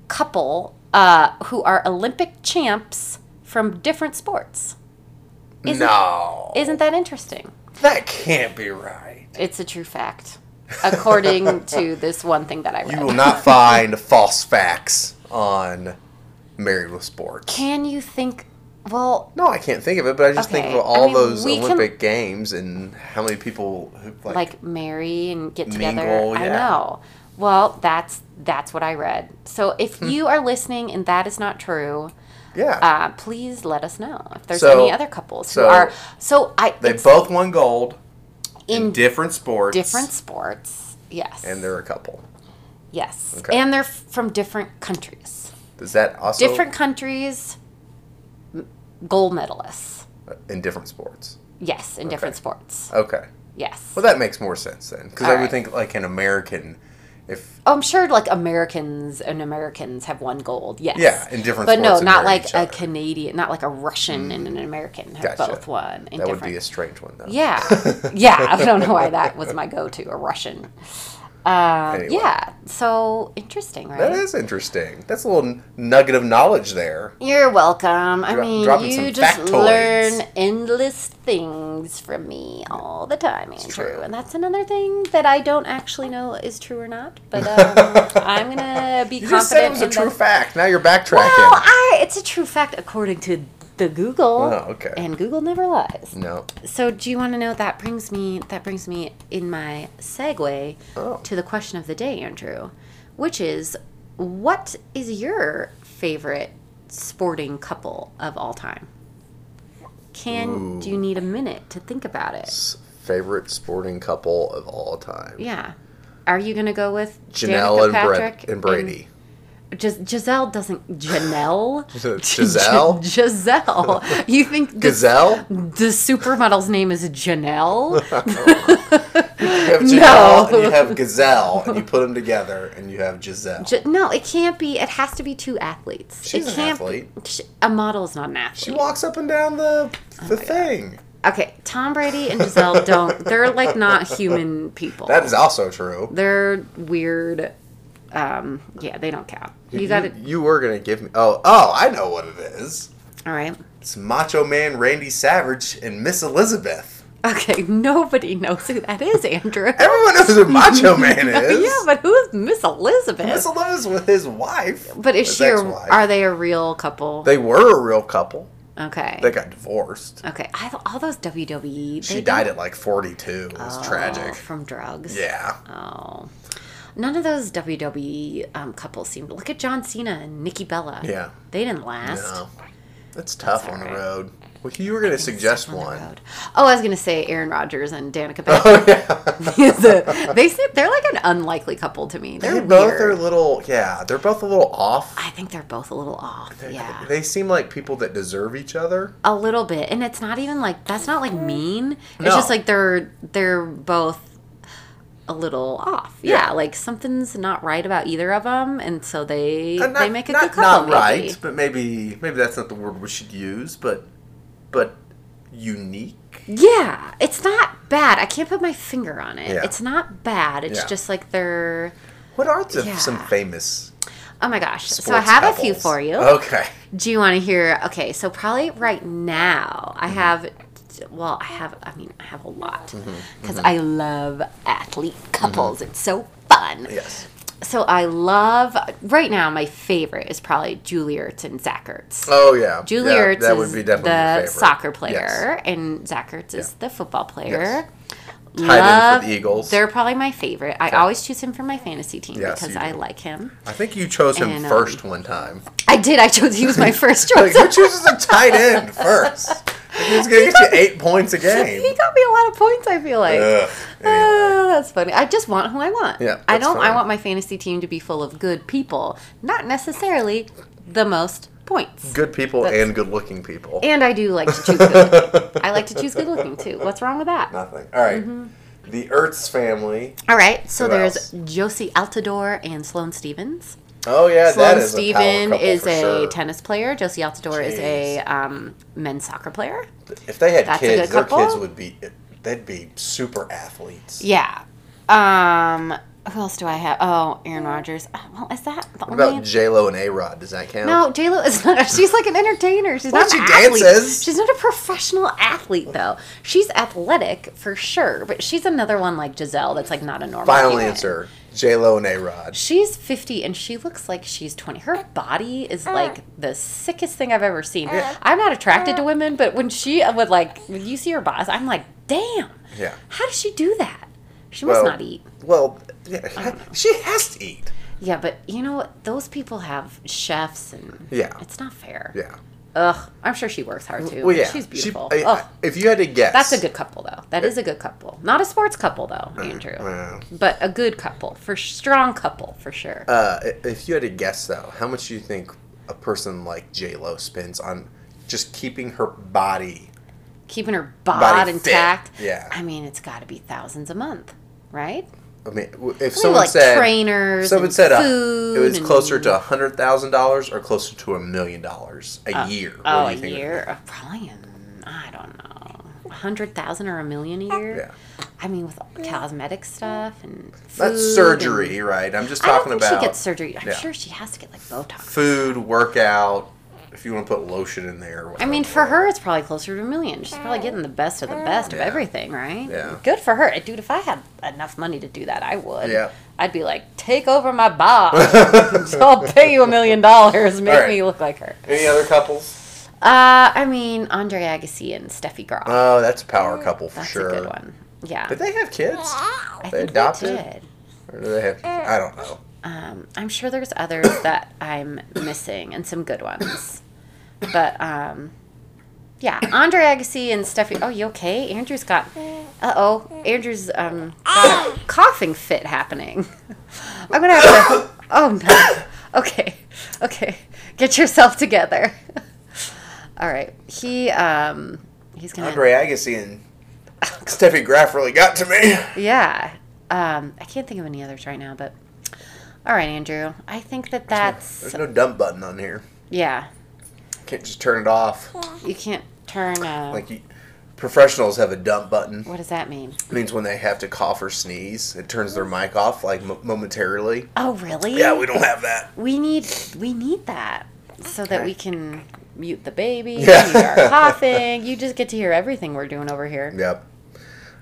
couple uh, who are Olympic champs from different sports. Isn't- no, Isn't that interesting? That can't be right. It's a true fact, according to this one thing that I read. You will not find false facts on Married with Sports. Can you think Well, No, I can't think of it, but I just think Okay, of I all mean, those we can- Olympic games and how many people who like, like, marry and get together. Mingle, I know. Well, that's that's what I read. So if Hmm. you are listening and that is not true, yeah. uh, please let us know if there's So- any other couples who are. So I they both won gold in, in different sports. different sports. Yes. and they're a couple. yes, Okay. and they're from different countries. Does that also different countries, gold medalists. in different sports? Yes, in different sports. Okay. Yes. Well, that makes more sense then, because I All would think like an American, if Oh, I'm sure like Americans and Americans have won gold. Yes. Yeah, in different But no, not like a. Canadian, not like a Russian mm. and an American have Gotcha. both won. In that would be a strange one though. yeah, yeah. I don't know why that was my go-to, a Russian. Uh, Anyway. Yeah. So interesting, right? That is interesting. That's a little nugget of knowledge there. You're welcome. I Dro- mean, you just factoids. learn endless things from me all the time, Andrew. true. And that's another thing that I don't actually know is true or not. But um, I'm gonna be You just said it was a true that- fact. Now you're backtracking. Well, I, it's a true fact according to the Google. Oh, okay. And Google never lies. no. So, do you want to know? That brings me. That brings me in my segue Oh. to the question of the day, Andrew, which is, what is your favorite sporting couple of all time? Can Ooh. do you need a minute to think about it? Favorite sporting couple of all time. Yeah. Are you gonna go with Janelle Danica and, Patrick Brett and Brady. Gis- Giselle doesn't. Janelle. Giselle? Giselle. You think the, Gazelle? the supermodel's name is Janelle? You have Janelle No. and you have Gazelle, and you put them together, and you have Giselle. J- no, it can't be. It has to be two athletes. She's it an can't athlete. A model is not an athlete. she walks up and down the Oh the thing. okay, Tom Brady and Giselle don't. They're like not human people. That is also true. They're weird. Um, yeah, they don't count. You got it. You were gonna give me. Oh, oh, I know what it is. All right. It's Macho Man Randy Savage and Miss Elizabeth. Okay, nobody knows who that is, Andrew. Everyone knows who Macho Man is. yeah, but who is Miss Elizabeth? Miss Elizabeth with his wife. but is she? A, are they a real couple? They were a real couple. okay. They got divorced. okay. I, all those WWE. She died don't- at like 42. It was Oh, tragic. from drugs. Yeah. Oh. None of those WWE um, couples seemed. Look at John Cena and Nikki Bella. Yeah. They didn't last. No. That's tough That's on the road. Well, you were going to suggest On one. Oh, I was gonna say Aaron Rodgers and Danica Oh, yeah. they seem, they're like an unlikely couple to me. They're they both weird. are a little, yeah, they're both a little off. I think they're both a little off. They- Yeah. They seem like people that deserve each other. a little bit and it's not even like that's not like mean it's No. just like they're they're both a little off yeah, Yeah. like something's not right about either of them and so they Uh, not, they make a not, good couple Not maybe. right, but maybe maybe that's not the word we should use, but but unique. yeah it's not bad i can't put my finger on it Yeah. it's not bad it's Yeah. just like they're What are the, some famous oh my gosh so i have a few for you Okay. do you want to hear okay so probably right now i Mm-hmm. have well i have i mean i have a lot Mm-hmm. because i love athlete couples it's so fun Yes. So I love right now. My favorite is probably Julie Ertz and Zach Ertz. Oh yeah. Julie yeah, Ertz that is would be definitely your the favorite. soccer player, and Zach Ertz is the football player. Tight end for the Eagles. They're probably my favorite. I always choose him for my fantasy team Yes, because you I do. like him. I think you chose him And, um, first one time. I did. I chose. He was my first Like, choice. who chooses a tight end first? He's gonna get you eight points a game. he got me a lot of points. I feel like. Ugh. Oh, anyway. Oh, that's funny. I just want who I want. Yeah, I don't. I want my fantasy team to be full of good people, not necessarily the most points. Good people That's- and good looking people. And I do like to choose good looking. I like to choose good looking too. What's wrong with that? Nothing. All right. Mm-hmm. The Ertz family. All right, so Who there's else? Jozy Altidore and Sloane Stephens. Oh yeah, that Sloane is a Steven couple is a sure. tennis player. Jozy Altidore is a um, men's soccer player. If they had That's a kids, their kids would be. They'd be super athletes. Yeah. Um, who else do I have? Oh, Aaron Rodgers. Oh, Well, is that the What only? about J Lo and A Rod? Does that count? no, J Lo is not. She's like an entertainer. She's Well, not she an athlete. dances. She's not a professional athlete though. She's athletic for sure, but she's another one like Giselle that's like not a normal. Final human. answer: J Lo and A Rod. She's 50 and she looks like she's 20. Her body is mm. like the sickest thing I've ever seen. Mm. I'm not attracted to mm. women, but when she uh, would like, when you see her boss, I'm like, damn. Yeah. How does she do that? She must Well- not eat. Well, yeah, she has to eat. Yeah, but you know what? Those people have chefs and Yeah. it's not fair. Yeah. Ugh. I'm sure she works hard too. Well, yeah. She's She- beautiful. I- Ugh. if you had to guess, That's a good couple, though. That is a good couple. Not a sports couple, though, Andrew. Well, But a good couple. For strong couple, for sure. uh, if you had to guess, though, how much do you think a person like J Lo spends on just keeping her body? Keeping her bod Body fit. intact. Yeah. I mean, it's got to be thousands a month, right? I mean, if someone like said trainers. someone and said uh, it was closer to a hundred thousand dollars or closer to a million dollars a year. What Oh, a year? Uh, Probably, in, I don't know, a hundred thousand or a million a year. Yeah. I mean, with cosmetic stuff and That's and- surgery, right? I'm just talking I don't think about she gets surgery. I'm Yeah. sure she has to get like Botox. food, workout. If you want to put lotion in there. I mean, for her, it's probably closer to a million. She's probably getting the best of the best of everything, right? Yeah. Good for her. Dude, if I had enough money to do that, I would. Yeah. I'd be like, take over my boss. I'll pay you a million dollars. Make All right. me look like her. Any other couples? Uh, I mean, Andre Agassi and Steffi Graf. Oh, that's a power couple for That's sure. a good one. Yeah. Did they have kids? I they think adopted? they did. Or do they have? I don't know. Um, I'm sure there's others that I'm missing and some good ones. But um, yeah, Andre Agassi and Steffi. Oh, you okay? Andrew's got. Uh oh, Andrew's um got a coughing fit happening. I'm gonna have to. Oh no. Okay, okay. Get yourself together. All right. He um he's gonna. Andre Agassi and Steffi Graf really got to me. Yeah. Um, I can't think of any others right now, but. All right, Andrew. I think that that's There's no dump button on here. yeah. Can't just turn it off. You can't turn. Uh, Like you, professionals have a dump button. what does that mean? It means when they have to cough or sneeze, it turns their mic off like momentarily. Oh, really? Yeah, we don't have that. We need we need that so that we can mute the baby, Yeah. mute our coughing. You just get to hear everything we're doing over here. Yep.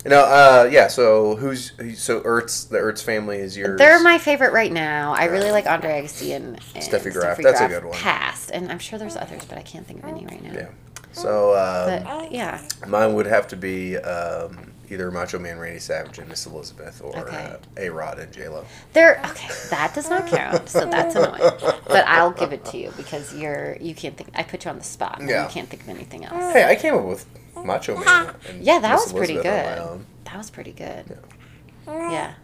You know, uh, yeah. So who's so Ertz? The Ertz family is yours. They're my favorite right now. I really like Andre Agassi and, and Steffi Graf. That's a good one. Past, and I'm sure there's others, but I can't think of any right now. Yeah. So um, But yeah, mine would have to be um, either Macho Man Randy Savage and Miss Elizabeth, or Okay. uh, A Rod and J Lo. they're okay. That does not count, so that's annoying. But I'll give it to you because you're you can't think. I put you on the spot. Yeah. You can't think of anything else. Hey, I came up with Macho Man. And Yeah, that Miss was pretty Elizabeth on good. my own. That was pretty good. Yeah.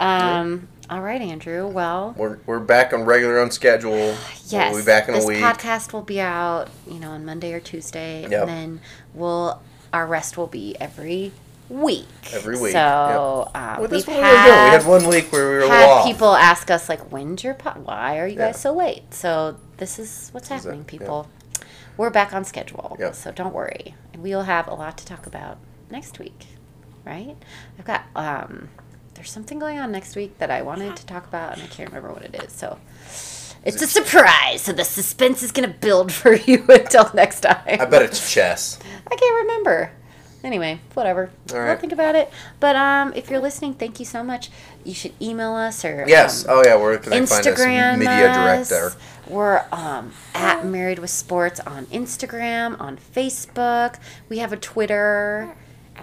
Um. All right, Andrew. Well, We're, we're back on regular on schedule. yes. We'll be back in this a week. podcast will be out, you know, on Monday or Tuesday, Yep. and then we'll our rest will be every week. Every week, So um, Well, we've what we were doing. We had, had one week where we were had off. people ask us like, "When's your pod? Why are you Yeah. guys so late?" So this is what's This is it, happening, yeah. people. We're back on schedule, Yep. so don't worry. And we'll have a lot to talk about next week, right? I've got um, there's something going on next week that I wanted to talk about, and I can't remember what it is. So it's a surprise. So the suspense is gonna build for you until next time. I bet it's chess. I can't remember. Anyway, whatever. All I'll think about it. But um, if you're listening, thank you so much. You should email us or Yes. um, oh yeah. Where can I find Instagram us? Media director. We're um, at Married with Sports on Instagram, on Facebook. We have a Twitter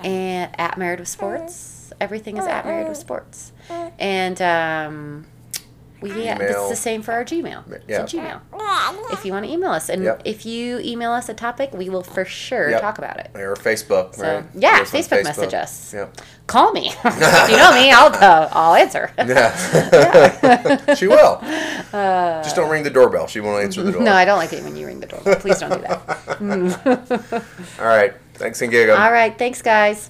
and at Married with Sports. Everything is at Married with Sports. And um, we yeah, it's the same for our Gmail. Yeah. It's a Gmail. If you want to email us, and Yep. if you email us a topic, we will for sure Yep. talk about it. Or Facebook. So, right? yeah, Post on Facebook message us. Yep. Call me. if you know me, I'll uh, I'll answer. Yeah. she will. Just don't ring the doorbell. She won't answer the door. no, I don't like it when you ring the doorbell. Please don't do that. All right. Thanks and giggle. All right, thanks, guys.